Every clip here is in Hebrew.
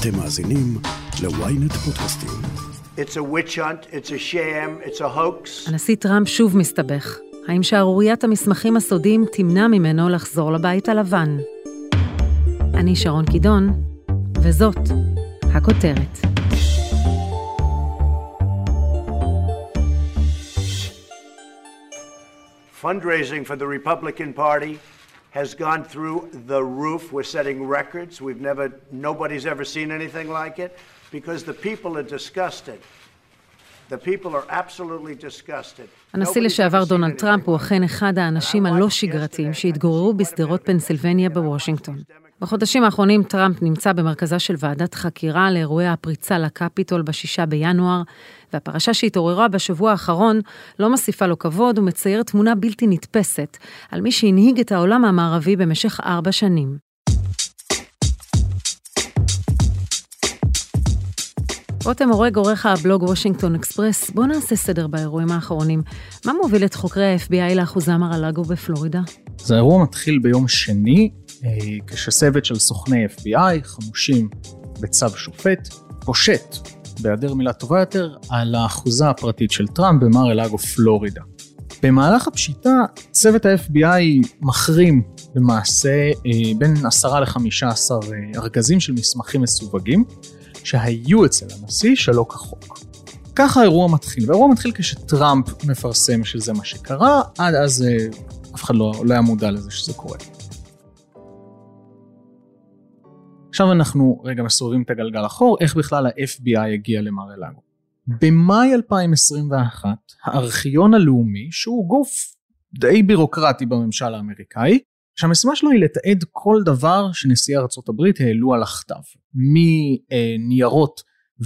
אתם מאזינים ל-ynet פודקאסטים. It's a witch hunt, it's a sham, it's a hoax. הנשיא טראמפ שוב מסתבך. האם שערוריית המסמכים הסודיים תמנע ממנו לחזור לבית הלבן? אני שרון קידון, וזאת הכותרת. Fundraising for the Republican Party has gone through the roof. We're setting records. We've never, nobody's ever seen anything like it because the people are disgusted. The people are absolutely disgusted. הנשיא לשעבר דונלד טראמפ הוא אכן. אחד האנשים הלא שגרתיים שהתגוררו בשדרות פנסילבניה בוושינגטון. בחודשים האחרונים טראמפ נמצא במרכזה של ועדת חקירה לאירועי הפריצה לקפיטול בשישה בינואר, והפרשה שהתעוררה בשבוע האחרון לא מוסיפה לו כבוד ומציירת תמונה בלתי נתפסת על מי שהנהיג את העולם המערבי במשך ארבע שנים. רותם הורג עורך הבלוג וושינגטון אקספרס, בוא נעשה סדר באירועים האחרונים. מה מוביל את חוקרי ה-FBI לאחוזי מרלגו בפלורידה? אז האירוע מתחיל ביום שני, אה, כשסבט של סוכני FBI, חמושים בצו שופט, פושט, בהיעדר מילה טובה יותר, על האחוזה הפרטית של טראמפ במר אלאגו, פלורידה. במהלך הפשיטה, צוות ה-FBI מחרים למעשה אה, בין 10 ל-15 ארגזים של מסמכים מסווגים, שהיו אצל הנשיא שלא כחוק. ככה האירוע מתחיל, והאירוע מתחיל כשטראמפ מפרסם שזה מה שקרה, עד אז אה, אף אחד לא, לא היה מודע לזה שזה קורה. עכשיו אנחנו רגע מסובבים את הגלגל אחור, איך בכלל ה-FBI הגיע למר אלאגו. במאי 2021, הארכיון הלאומי, שהוא גוף די בירוקרטי בממשל האמריקאי, שהמשימה שלו היא לתעד כל דבר שנשיאי הברית העלו על הכתב, מניירות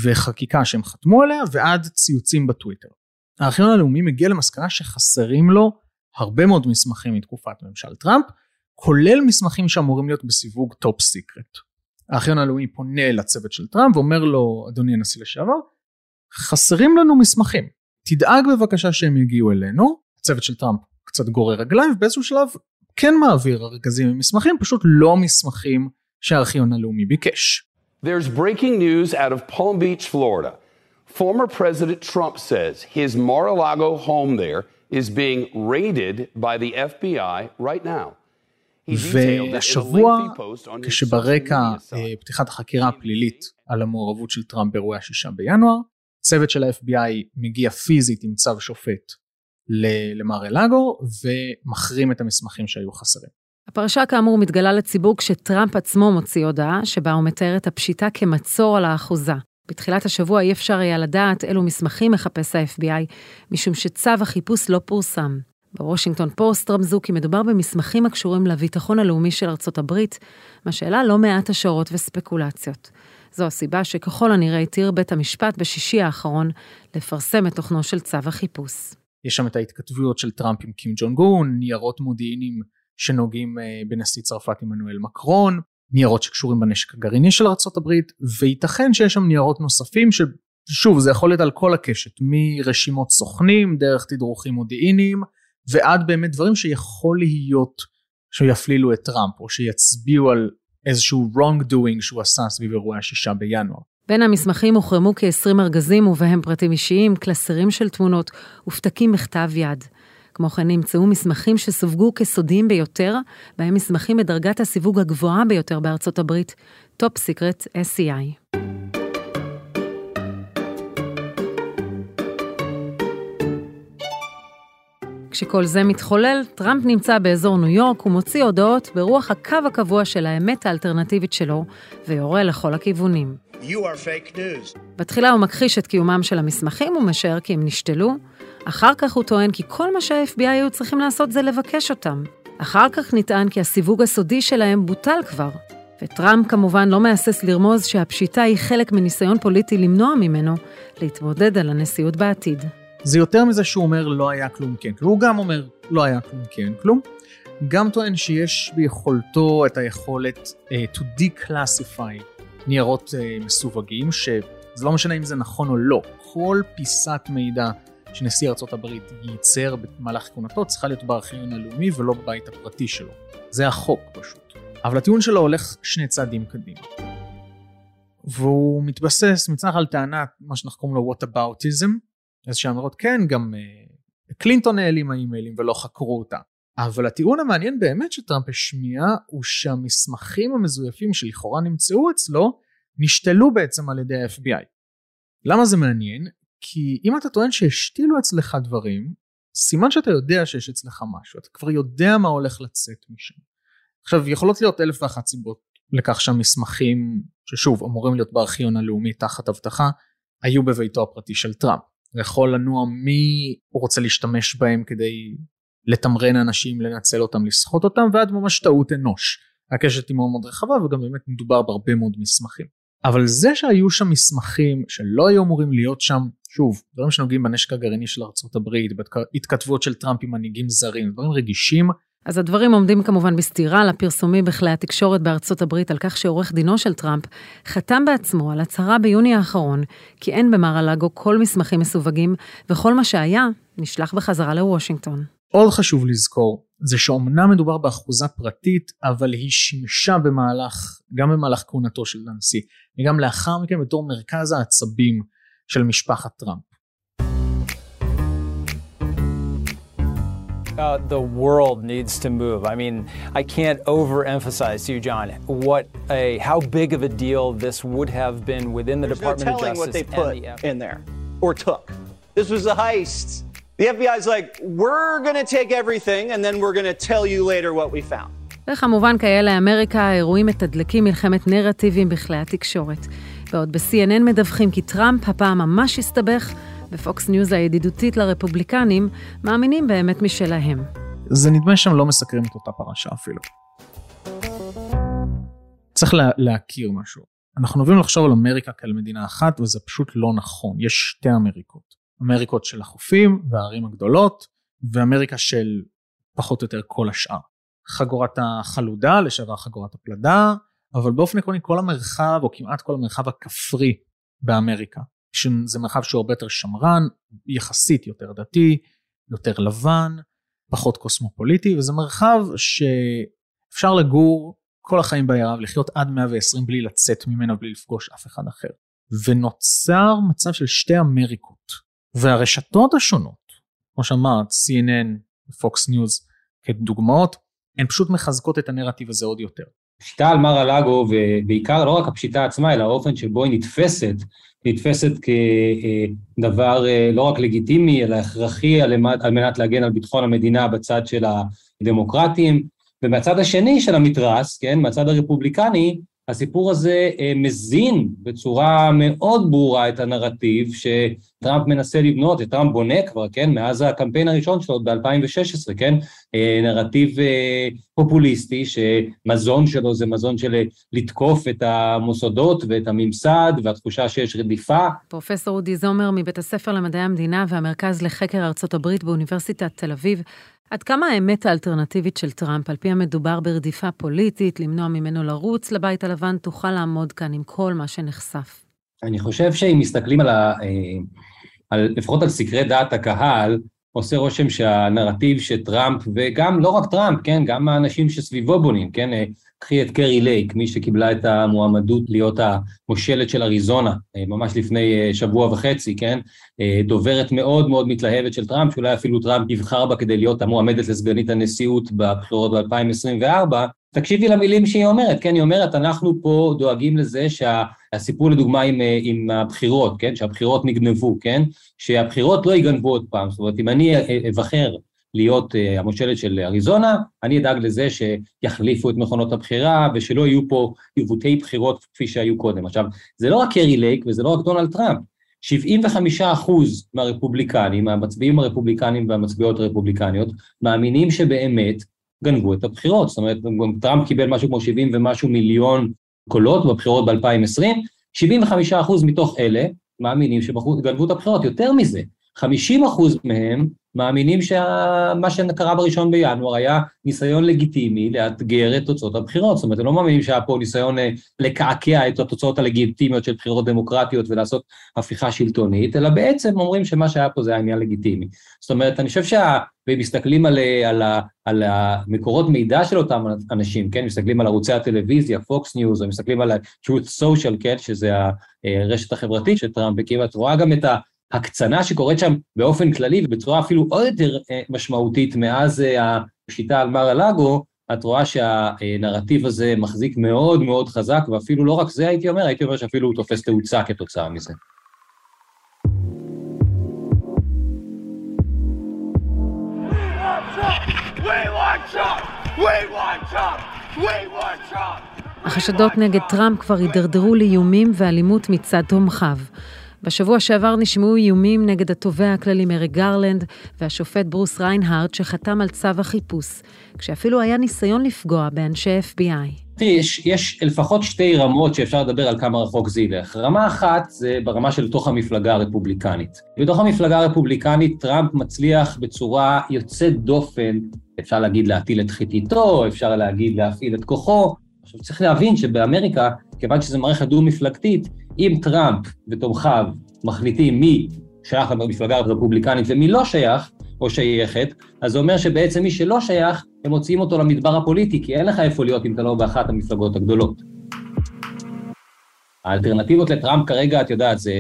וחקיקה שהם חתמו עליה ועד ציוצים בטוויטר. הארכיון הלאומי מגיע למסקנה שחסרים לו הרבה מאוד מסמכים מתקופת ממשל טראמפ, כולל מסמכים שאמורים להיות בסיווג top secret. הארכיון הלאומי פונה לצוות של טראמפ ואומר לו, אדוני הנשיא לשעבר, חסרים לנו מסמכים, תדאג בבקשה שהם יגיעו אלינו, הצוות של טראמפ קצת גורר רגליים ובאיזשהו שלב כן מעביר ארגזים עם מסמכים, פשוט לא מסמכים שהארכיון הלאומי ביקש. There's breaking news out of Palm Beach, Florida. Former President Trump says his Mar-a-Lago home there is being raided by the FBI right now. והשבוע, כשברקע אה. פתיחת החקירה הפלילית על המעורבות של טראמפ באירועי השישה בינואר, צוות של ה-FBI מגיע פיזית עם צו שופט ל- למר אלאגו ומחרים את המסמכים שהיו חסרים. הפרשה כאמור מתגלה לציבור כשטראמפ עצמו מוציא הודעה שבה הוא מתאר את הפשיטה כמצור על האחוזה. בתחילת השבוע אי אפשר היה לדעת אילו מסמכים מחפש ה-FBI, משום שצו החיפוש לא פורסם. בוושינגטון פוסט רמזו כי מדובר במסמכים הקשורים לביטחון הלאומי של ארצות הברית, מה שהעלה לא מעט השערות וספקולציות. זו הסיבה שככל הנראה התיר בית המשפט בשישי האחרון לפרסם את תוכנו של צו החיפוש. יש שם את ההתכתבויות של טראמפ עם קים ג'ונג און, ניירות מודיעיניים שנוגעים אה, בנשיא צרפת עמנואל מקרון, ניירות שקשורים בנשק הגרעיני של ארה"ב, וייתכן שיש שם ניירות נוספים ששוב זה יכול להיות על כל הקשת, מרשימות סוכנים, דרך תדרוכים מודיעיניים, ועד באמת דברים שיכול להיות שיפלילו את טראמפ, או שיצביעו על איזשהו wrong doing שהוא עשה סביב אירועי השישה בינואר. בין המסמכים הוחרמו כ-20 ארגזים ובהם פרטים אישיים, קלסרים של תמונות ופתקים בכתב יד. כמו כן נמצאו מסמכים שסווגו כסודיים ביותר, בהם מסמכים בדרגת הסיווג הגבוהה ביותר בארצות הברית, top secret SCI. כשכל זה מתחולל, טראמפ נמצא באזור ניו יורק ומוציא הודעות ברוח הקו הקבוע של האמת האלטרנטיבית שלו, ויורה לכל הכיוונים. You are fake news. בתחילה הוא מכחיש את קיומם של המסמכים ומשער כי הם נשתלו, אחר כך הוא טוען כי כל מה שה-FBI היו צריכים לעשות זה לבקש אותם. אחר כך נטען כי הסיווג הסודי שלהם בוטל כבר. וטראמפ כמובן לא מהסס לרמוז שהפשיטה היא חלק מניסיון פוליטי למנוע ממנו להתמודד על הנשיאות בעתיד. זה יותר מזה שהוא אומר לא היה כלום כן כלום, הוא גם אומר לא היה כלום כן כלום. גם טוען שיש ביכולתו את היכולת uh, to declassify ניירות uh, מסווגים, שזה לא משנה אם זה נכון או לא, כל פיסת מידע שנשיא ארה"ב ייצר במהלך כהונתו צריכה להיות בארכיון הלאומי ולא בבית הפרטי שלו. זה החוק פשוט. אבל הטיעון שלו הולך שני צעדים קדימה. והוא מתבסס מצרך על טענת מה שאנחנו קוראים לו what איזושהי אמירות כן גם uh, קלינטון העלים האימיילים ולא חקרו אותה. אבל הטיעון המעניין באמת שטראמפ השמיע הוא שהמסמכים המזויפים שלכאורה נמצאו אצלו נשתלו בעצם על ידי ה-FBI. למה זה מעניין? כי אם אתה טוען שהשתילו אצלך דברים, סימן שאתה יודע שיש אצלך משהו, אתה כבר יודע מה הולך לצאת משם. עכשיו יכולות להיות אלף ואחת סיבות לכך שהמסמכים ששוב אמורים להיות בארכיון הלאומי תחת אבטחה היו בביתו הפרטי של טראמפ. זה יכול לנוע מי הוא רוצה להשתמש בהם כדי לתמרן אנשים לנצל אותם לסחוט אותם ועד ממש טעות אנוש. הקשת היא מאוד מאוד רחבה וגם באמת מדובר בהרבה מאוד מסמכים. אבל זה שהיו שם מסמכים שלא היו אמורים להיות שם שוב דברים שנוגעים בנשק הגרעיני של ארה"ב התכתבויות של טראמפ עם מנהיגים זרים דברים רגישים אז הדברים עומדים כמובן בסתירה לפרסומים בכלי התקשורת בארצות הברית על כך שעורך דינו של טראמפ חתם בעצמו על הצהרה ביוני האחרון כי אין במר הלאגו כל מסמכים מסווגים וכל מה שהיה נשלח בחזרה לוושינגטון. עוד חשוב לזכור זה שאומנם מדובר באחוזה פרטית אבל היא שימשה במהלך גם במהלך כהונתו של הנשיא וגם לאחר מכן בתור מרכז העצבים של משפחת טראמפ. Uh, the world needs to move. I mean, I can't overemphasize to you, John, what a how big of a deal this would have been within the There's Department no of telling Justice what they put the in there or took. This was a heist. The FBI's like, we're going to take everything and then we're going to tell you later what we found. וכמובן, כאלה אמריקה, האירועים מתדלקים מלחמת נרטיבים בכלי התקשורת. בעוד ב-CNN מדווחים כי טראמפ הפעם ממש הסתבך, בפוקס ניוז הידידותית לרפובליקנים, מאמינים באמת משלהם. זה נדמה שהם לא מסקרים את אותה פרשה אפילו. צריך לה, להכיר משהו. אנחנו אוהבים לחשוב על אמריקה כעל מדינה אחת וזה פשוט לא נכון. יש שתי אמריקות. אמריקות של החופים והערים הגדולות ואמריקה של פחות או יותר כל השאר. חגורת החלודה לשעבר חגורת הפלדה אבל באופן עקרוני כל המרחב או כמעט כל המרחב הכפרי באמריקה שזה מרחב שהוא הרבה יותר שמרן יחסית יותר דתי יותר לבן פחות קוסמופוליטי וזה מרחב שאפשר לגור כל החיים בעיירה ולחיות עד 120 בלי לצאת ממנה בלי לפגוש אף אחד אחר ונוצר מצב של שתי אמריקות והרשתות השונות כמו שאמרת CNN ופוקס ניוז כדוגמאות הן פשוט מחזקות את הנרטיב הזה עוד יותר. פשיטה על מר הלאגו, ובעיקר לא רק הפשיטה עצמה, אלא האופן שבו היא נתפסת, נתפסת כדבר לא רק לגיטימי, אלא הכרחי על מנת להגן על ביטחון המדינה בצד של הדמוקרטים, ומהצד השני של המתרס, כן, מהצד הרפובליקני, הסיפור הזה מזין בצורה מאוד ברורה את הנרטיב שטראמפ מנסה לבנות, וטראמפ בונה כבר, כן, מאז הקמפיין הראשון שלו ב-2016, כן, נרטיב פופוליסטי שמזון שלו זה מזון של לתקוף את המוסדות ואת הממסד והתחושה שיש רדיפה. פרופסור אודי זומר מבית הספר למדעי המדינה והמרכז לחקר ארצות הברית באוניברסיטת תל אביב. עד כמה האמת האלטרנטיבית של טראמפ, על פי המדובר ברדיפה פוליטית, למנוע ממנו לרוץ לבית הלבן, תוכל לעמוד כאן עם כל מה שנחשף? אני חושב שאם מסתכלים על ה... על, לפחות על סקרי דעת הקהל, עושה רושם שהנרטיב שטראמפ, וגם לא רק טראמפ, כן, גם האנשים שסביבו בונים, כן, קחי את קרי לייק, מי שקיבלה את המועמדות להיות המושלת של אריזונה, ממש לפני שבוע וחצי, כן, דוברת מאוד מאוד מתלהבת של טראמפ, שאולי אפילו טראמפ יבחר בה כדי להיות המועמדת לסגנית הנשיאות בבחירות ב-2024, תקשיבי למילים שהיא אומרת, כן, היא אומרת, אנחנו פה דואגים לזה שהסיפור לדוגמה עם, עם הבחירות, כן, שהבחירות נגנבו, כן, שהבחירות לא יגנבו עוד פעם, זאת אומרת, אם אני אבחר להיות המושלת של אריזונה, אני אדאג לזה שיחליפו את מכונות הבחירה ושלא יהיו פה עיוותי בחירות כפי שהיו קודם. עכשיו, זה לא רק קרי לייק וזה לא רק דונלד טראמפ, 75 אחוז מהרפובליקנים, המצביעים הרפובליקנים והמצביעות הרפובליקניות, מאמינים שבאמת גנבו את הבחירות. זאת אומרת, טראמפ קיבל משהו כמו 70 ומשהו מיליון קולות בבחירות ב-2020, 75 אחוז מתוך אלה מאמינים שגנבו את הבחירות. יותר מזה, 50 אחוז מהם מאמינים שמה שקרה בראשון בינואר היה ניסיון לגיטימי לאתגר את תוצאות הבחירות. זאת אומרת, הם לא מאמינים שהיה פה ניסיון אה, לקעקע את התוצאות הלגיטימיות של בחירות דמוקרטיות ולעשות הפיכה שלטונית, אלא בעצם אומרים שמה שהיה פה זה היה עניין לגיטימי. זאת אומרת, אני חושב שה... ומסתכלים על, על, על המקורות מידע של אותם אנשים, כן? מסתכלים על ערוצי הטלוויזיה, פוקס ניוז, ומסתכלים על ה-truth social, כן? שזה הרשת החברתית של טראמפ את רואה גם את ההקצנה שקורית שם באופן כללי ובצורה אפילו עוד יותר אה, משמעותית מאז אה, הפשיטה על מר הלאגו, את רואה שהנרטיב הזה מחזיק מאוד מאוד חזק, ואפילו לא רק זה הייתי אומר, הייתי אומר שאפילו הוא תופס תאוצה כתוצאה מזה. החשדות נגד טראמפ כבר הידרדרו לאיומים ואלימות מצד תומכיו. בשבוע שעבר נשמעו איומים נגד התובע הכללי מרי גרלנד והשופט ברוס ריינהארט שחתם על צו החיפוש, כשאפילו היה ניסיון לפגוע באנשי FBI. תראי, יש, יש לפחות שתי רמות שאפשר לדבר על כמה רחוק זה ילך. רמה אחת זה ברמה של תוך המפלגה הרפובליקנית. בתוך המפלגה הרפובליקנית טראמפ מצליח בצורה יוצאת דופן, אפשר להגיד להטיל את חתיתו, אפשר להגיד להפעיל את כוחו. עכשיו צריך להבין שבאמריקה, כיוון שזו מערכת דו-מפלגתית, אם טראמפ ותומכיו מחליטים מי שייך למפלגה הרפובליקנית ומי לא שייך, או שייכת, אז זה אומר שבעצם מי שלא שייך, הם מוציאים אותו למדבר הפוליטי, כי אין לך איפה להיות אם אתה לא באחת המפלגות הגדולות. האלטרנטיבות לטראמפ כרגע, את יודעת, זה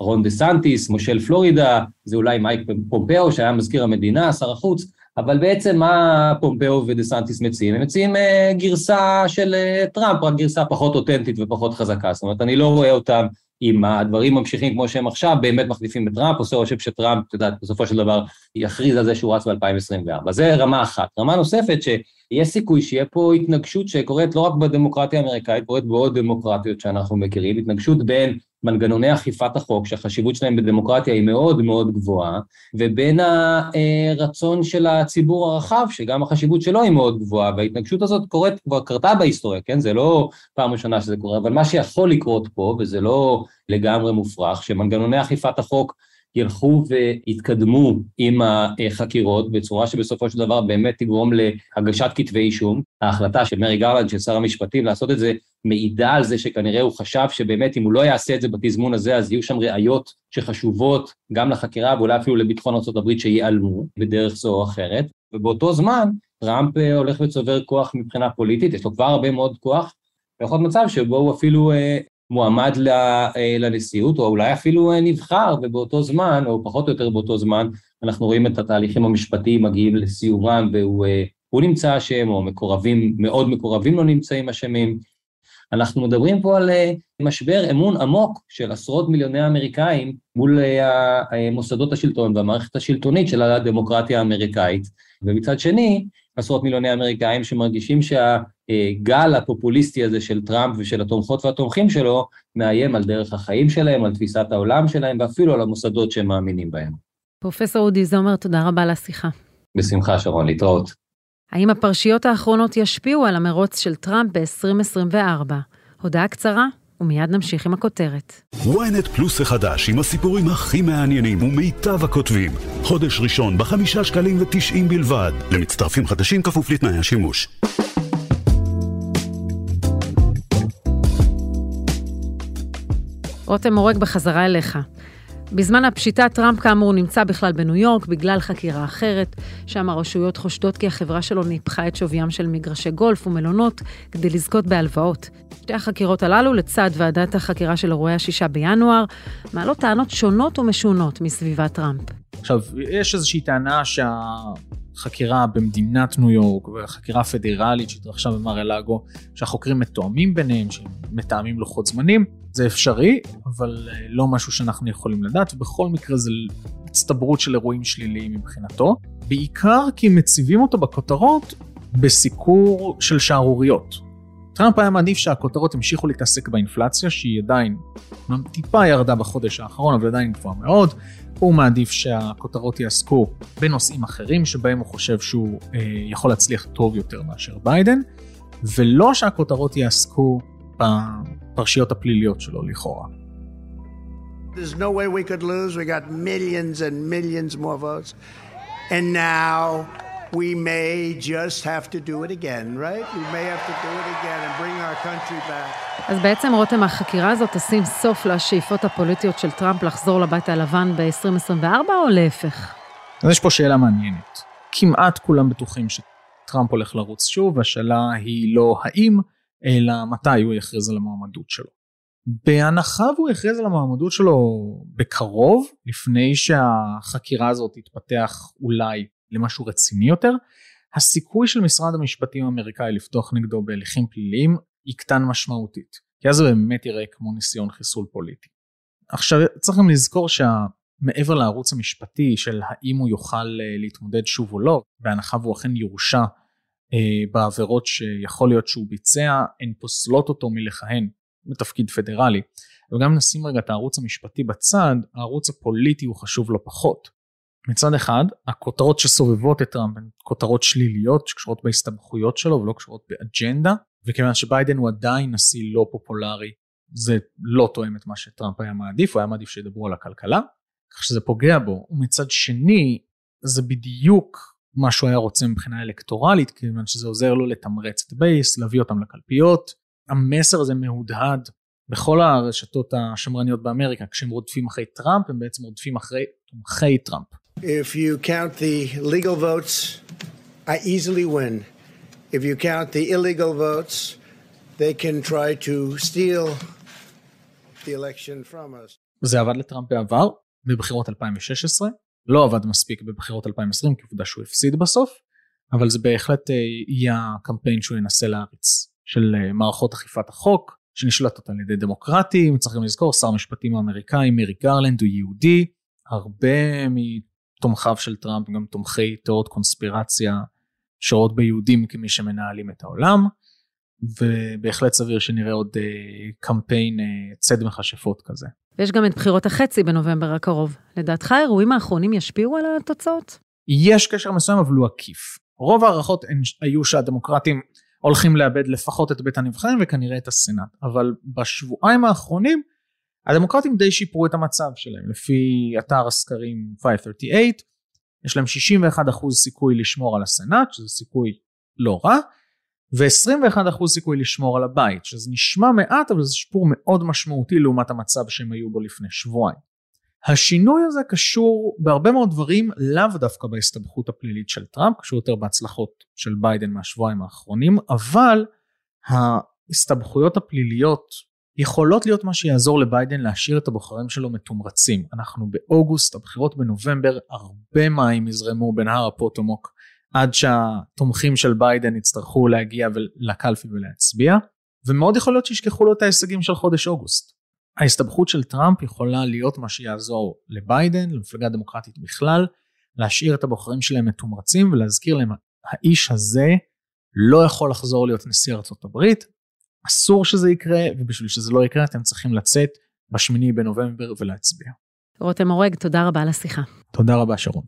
רון דה סנטיס, מושל פלורידה, זה אולי מייק פומפאו, שהיה מזכיר המדינה, שר החוץ, אבל בעצם מה פומפאו ודה סנטיס מציעים? הם מציעים אה, גרסה של אה, טראמפ, רק גרסה פחות אותנטית ופחות חזקה. זאת אומרת, אני לא רואה אותם אם הדברים ממשיכים כמו שהם עכשיו, באמת מחליפים את טראמפ, עושה רושם שטראמפ, את יודעת, בסופו של דבר יכריז על זה שהוא רץ ב-2024. זה רמה אחת. רמה נוספת, שיש סיכוי שיהיה פה התנגשות שקורית לא רק בדמוקרטיה האמריקאית, קורית בעוד דמוקרטיות שאנחנו מכירים, התנגשות בין מנגנוני אכיפת החוק, שהחשיבות שלהם בדמוקרטיה היא מאוד מאוד גבוהה, ובין הרצון של הציבור הרחב, שגם החשיבות שלו היא מאוד גבוהה, וההתנגשות הזאת קורית, כבר קרתה בהיסטוריה, כן? זה לא פעם ראשונה שזה קורה, אבל מה שיכול לקרות פה, וזה לא לגמרי מופרך, שמנגנוני אכיפת החוק ילכו ויתקדמו עם החקירות בצורה שבסופו של דבר באמת תגרום להגשת כתבי אישום. ההחלטה של מרי גרלנד, של שר המשפטים, לעשות את זה מעידה על זה שכנראה הוא חשב שבאמת אם הוא לא יעשה את זה בתזמון הזה, אז יהיו שם ראיות שחשובות גם לחקירה ואולי אפילו לביטחון ארה"ב שייעלמו בדרך זו או אחרת. ובאותו זמן טראמפ אה, הולך וצובר כוח מבחינה פוליטית, יש לו כבר הרבה מאוד כוח, ויכול להיות מצב שבו הוא אפילו אה, מועמד אה, לנשיאות, או אולי אפילו אה, נבחר, ובאותו זמן, או פחות או יותר באותו זמן, אנחנו רואים את התהליכים המשפטיים מגיעים לסיומם, והוא אה, נמצא אשם, או מקורבים, מאוד מקורבים לא נמצאים אשמים. אנחנו מדברים פה על משבר אמון עמוק של עשרות מיליוני אמריקאים מול מוסדות השלטון והמערכת השלטונית של הדמוקרטיה האמריקאית, ומצד שני, עשרות מיליוני אמריקאים שמרגישים שהגל הפופוליסטי הזה של טראמפ ושל התומכות והתומכים שלו מאיים על דרך החיים שלהם, על תפיסת העולם שלהם ואפילו על המוסדות שהם מאמינים בהם. פרופסור אודי זומר, תודה רבה לשיחה. בשמחה, שרון, להתראות. האם הפרשיות האחרונות ישפיעו על המרוץ של טראמפ ב-2024? הודעה קצרה ומיד נמשיך עם הכותרת. ynet פלוס החדש עם הסיפורים הכי מעניינים ומיטב הכותבים. חודש ראשון בחמישה שקלים ותשעים בלבד. למצטרפים חדשים כפוף לתנאי השימוש. רותם הורג בחזרה אליך. בזמן הפשיטה טראמפ כאמור נמצא בכלל בניו יורק בגלל חקירה אחרת, שם הרשויות חושדות כי החברה שלו ניפחה את שוויים של מגרשי גולף ומלונות כדי לזכות בהלוואות. שתי החקירות הללו, לצד ועדת החקירה של אירועי השישה בינואר, מעלות טענות שונות ומשונות מסביבת טראמפ. עכשיו, יש איזושהי טענה שהחקירה במדינת ניו יורק והחקירה הפדרלית שהתרחשה במר אלאגו, שהחוקרים מתואמים ביניהם, שמתאמים לוחות זמנים, זה אפשרי, אבל אה, לא משהו שאנחנו יכולים לדעת, ובכל מקרה זה הצטברות של אירועים שליליים מבחינתו, בעיקר כי מציבים אותו בכותרות בסיקור של שערוריות. טראמפ היה מעדיף שהכותרות המשיכו להתעסק באינפלציה, שהיא עדיין טיפה ירדה בחודש האחרון, אבל עדיין גבוהה מאוד. הוא מעדיף שהכותרות יעסקו בנושאים אחרים, שבהם הוא חושב שהוא אה, יכול להצליח טוב יותר מאשר ביידן, ולא שהכותרות יעסקו בפרשיות הפליליות שלו לכאורה. No and. And now we may just have to do it again, right? We may have to do it again and bring our country back. אז בעצם, רותם, החקירה הזאת תשים סוף לשאיפות הפוליטיות של טראמפ לחזור לבית הלבן ב-2024, או להפך? אז יש פה שאלה מעניינת. כמעט כולם בטוחים שטראמפ הולך לרוץ שוב, והשאלה היא לא האם, אלא מתי הוא יכריז על המועמדות שלו. בהנחה והוא יכריז על המועמדות שלו בקרוב, לפני שהחקירה הזאת תתפתח אולי למשהו רציני יותר, הסיכוי של משרד המשפטים האמריקאי לפתוח נגדו בהליכים פליליים יקטן משמעותית, כי אז זה באמת יראה כמו ניסיון חיסול פוליטי. עכשיו צריך גם לזכור שמעבר לערוץ המשפטי של האם הוא יוכל אה, להתמודד שוב או לא, בהנחה והוא אכן יורשע אה, בעבירות שיכול להיות שהוא ביצע, הן פוסלות אותו מלכהן בתפקיד פדרלי. וגם נשים רגע את הערוץ המשפטי בצד, הערוץ הפוליטי הוא חשוב לא פחות. מצד אחד, הכותרות שסובבות את טראמפ הן כותרות שליליות שקשורות בהסתבכויות שלו ולא קשורות באג'נדה, וכיוון שביידן הוא עדיין נשיא לא פופולרי, זה לא תואם את מה שטראמפ היה מעדיף, הוא היה מעדיף שידברו על הכלכלה, כך שזה פוגע בו. ומצד שני, זה בדיוק מה שהוא היה רוצה מבחינה אלקטורלית, כיוון שזה עוזר לו לתמרץ את ה base, להביא אותם לקלפיות. המסר הזה מהודהד בכל הרשתות השמרניות באמריקה, כשהם רודפים אחרי טראמפ, הם בעצם רודפים אחרי תומכי טראמפ. If you count the legal votes, I easily win. If you count the illegal votes, they can try to steal the election from us. זה עבד לטראמפ בעבר, בבחירות 2016, לא עבד מספיק בבחירות 2020, כי עובדה שהוא הפסיד בסוף, אבל זה בהחלט אה, יהיה הקמפיין שהוא ינסה להריץ, של אה, מערכות אכיפת החוק, שנשלטות על ידי דמוקרטים, צריך גם לזכור, שר המשפטים האמריקאי, מירי גרלנד הוא יהודי, הרבה תומכיו של טראמפ גם תומכי תיאוריות קונספירציה שרואות ביהודים כמי שמנהלים את העולם ובהחלט סביר שנראה עוד אה, קמפיין אה, צד מכשפות כזה. ויש גם את בחירות החצי בנובמבר הקרוב. לדעתך האירועים האחרונים ישפיעו על התוצאות? יש קשר מסוים אבל הוא עקיף. רוב ההערכות היו שהדמוקרטים הולכים לאבד לפחות את בית הנבחרים וכנראה את הסנאט אבל בשבועיים האחרונים הדמוקרטים די שיפרו את המצב שלהם לפי אתר הסקרים 538 יש להם 61% סיכוי לשמור על הסנאט שזה סיכוי לא רע ו-21% סיכוי לשמור על הבית שזה נשמע מעט אבל זה שיפור מאוד משמעותי לעומת המצב שהם היו בו לפני שבועיים. השינוי הזה קשור בהרבה מאוד דברים לאו דווקא בהסתבכות הפלילית של טראמפ קשור יותר בהצלחות של ביידן מהשבועיים האחרונים אבל ההסתבכויות הפליליות יכולות להיות מה שיעזור לביידן להשאיר את הבוחרים שלו מתומרצים. אנחנו באוגוסט, הבחירות בנובמבר, הרבה מים יזרמו בנהר הפוטומוק עד שהתומכים של ביידן יצטרכו להגיע לקלפי ולהצביע, ומאוד יכול להיות שישכחו לו את ההישגים של חודש אוגוסט. ההסתבכות של טראמפ יכולה להיות מה שיעזור לביידן, למפלגה הדמוקרטית בכלל, להשאיר את הבוחרים שלהם מתומרצים ולהזכיר להם האיש הזה לא יכול לחזור להיות נשיא ארצות הברית, אסור שזה יקרה, ובשביל שזה לא יקרה אתם צריכים לצאת בשמיני בנובמבר ולהצביע. רותם הורג, תודה רבה על השיחה. תודה רבה, שרון.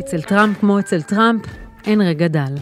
אצל טראמפ כמו אצל טראמפ, אין רגע דל.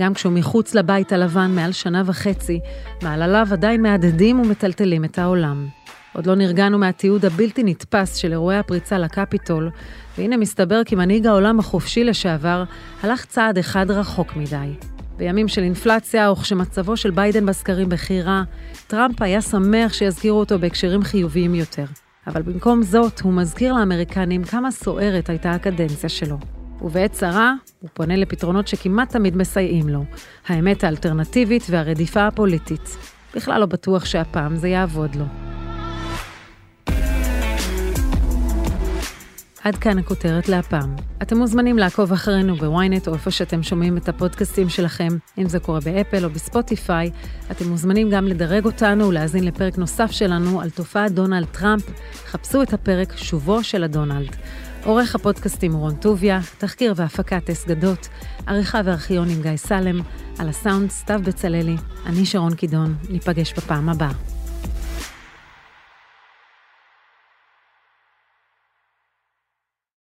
גם כשהוא מחוץ לבית הלבן מעל שנה וחצי, מעלליו עדיין מהדהדים ומטלטלים את העולם. עוד לא נרגענו מהתיעוד הבלתי נתפס של אירועי הפריצה לקפיטול, והנה מסתבר כי מנהיג העולם החופשי לשעבר הלך צעד אחד רחוק מדי. בימים של אינפלציה, וכשמצבו של ביידן בסקרים בכי רע, טראמפ היה שמח שיזכירו אותו בהקשרים חיוביים יותר. אבל במקום זאת, הוא מזכיר לאמריקנים כמה סוערת הייתה הקדנציה שלו. ובעת צרה, הוא פונה לפתרונות שכמעט תמיד מסייעים לו, האמת האלטרנטיבית והרדיפה הפוליטית. בכלל לא בטוח שהפעם זה יעבוד לו. עד כאן הכותרת להפעם. אתם מוזמנים לעקוב אחרינו בוויינט או איפה שאתם שומעים את הפודקאסטים שלכם, אם זה קורה באפל או בספוטיפיי. אתם מוזמנים גם לדרג אותנו ולהאזין לפרק נוסף שלנו על תופעת דונלד טראמפ. חפשו את הפרק שובו של הדונלד. עורך הפודקאסטים רון טוביה, תחקיר והפקת טס גדות, עריכה וארכיון עם גיא סלם, על הסאונד סתיו בצללי, אני שרון קידון, ניפגש בפעם הבאה.